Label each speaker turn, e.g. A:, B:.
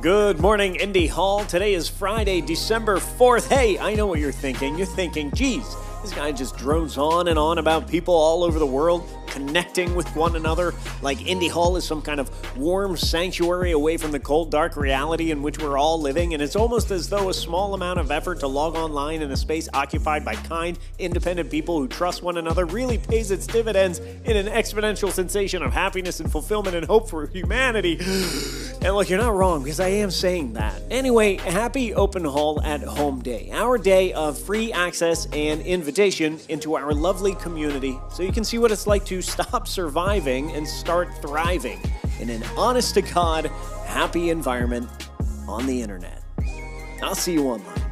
A: Good morning, Indy Hall. Today is Friday, December 4th. Hey, I know what you're thinking. You're thinking, geez, this guy just drones on and on about people all over the world connecting with one another, like Indy Hall is some kind of warm sanctuary away from the cold, dark reality in which we're all living, and it's almost as though a small amount of effort to log online in a space occupied by kind, independent people who trust one another really pays its dividends in an exponential sensation of happiness and fulfillment and hope for humanity. And look, you're not wrong because I am saying that. Anyway, happy Open Hall at Home Day, our day of free access and invitation into our lovely community so you can see what it's like to stop surviving and start thriving in an honest to God, happy environment on the internet. I'll see you online.